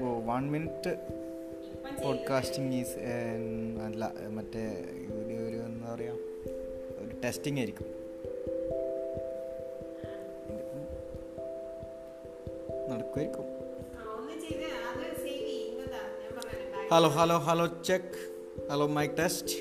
Oh one minute podcasting is അല്ല മറ്റേ ഒരു എന്താ പറയുക ഒരു ടെസ്റ്റിംഗ് ആയിരിക്കും. നടക്കുമായിരിക്കും. Hello hello hello check hello my test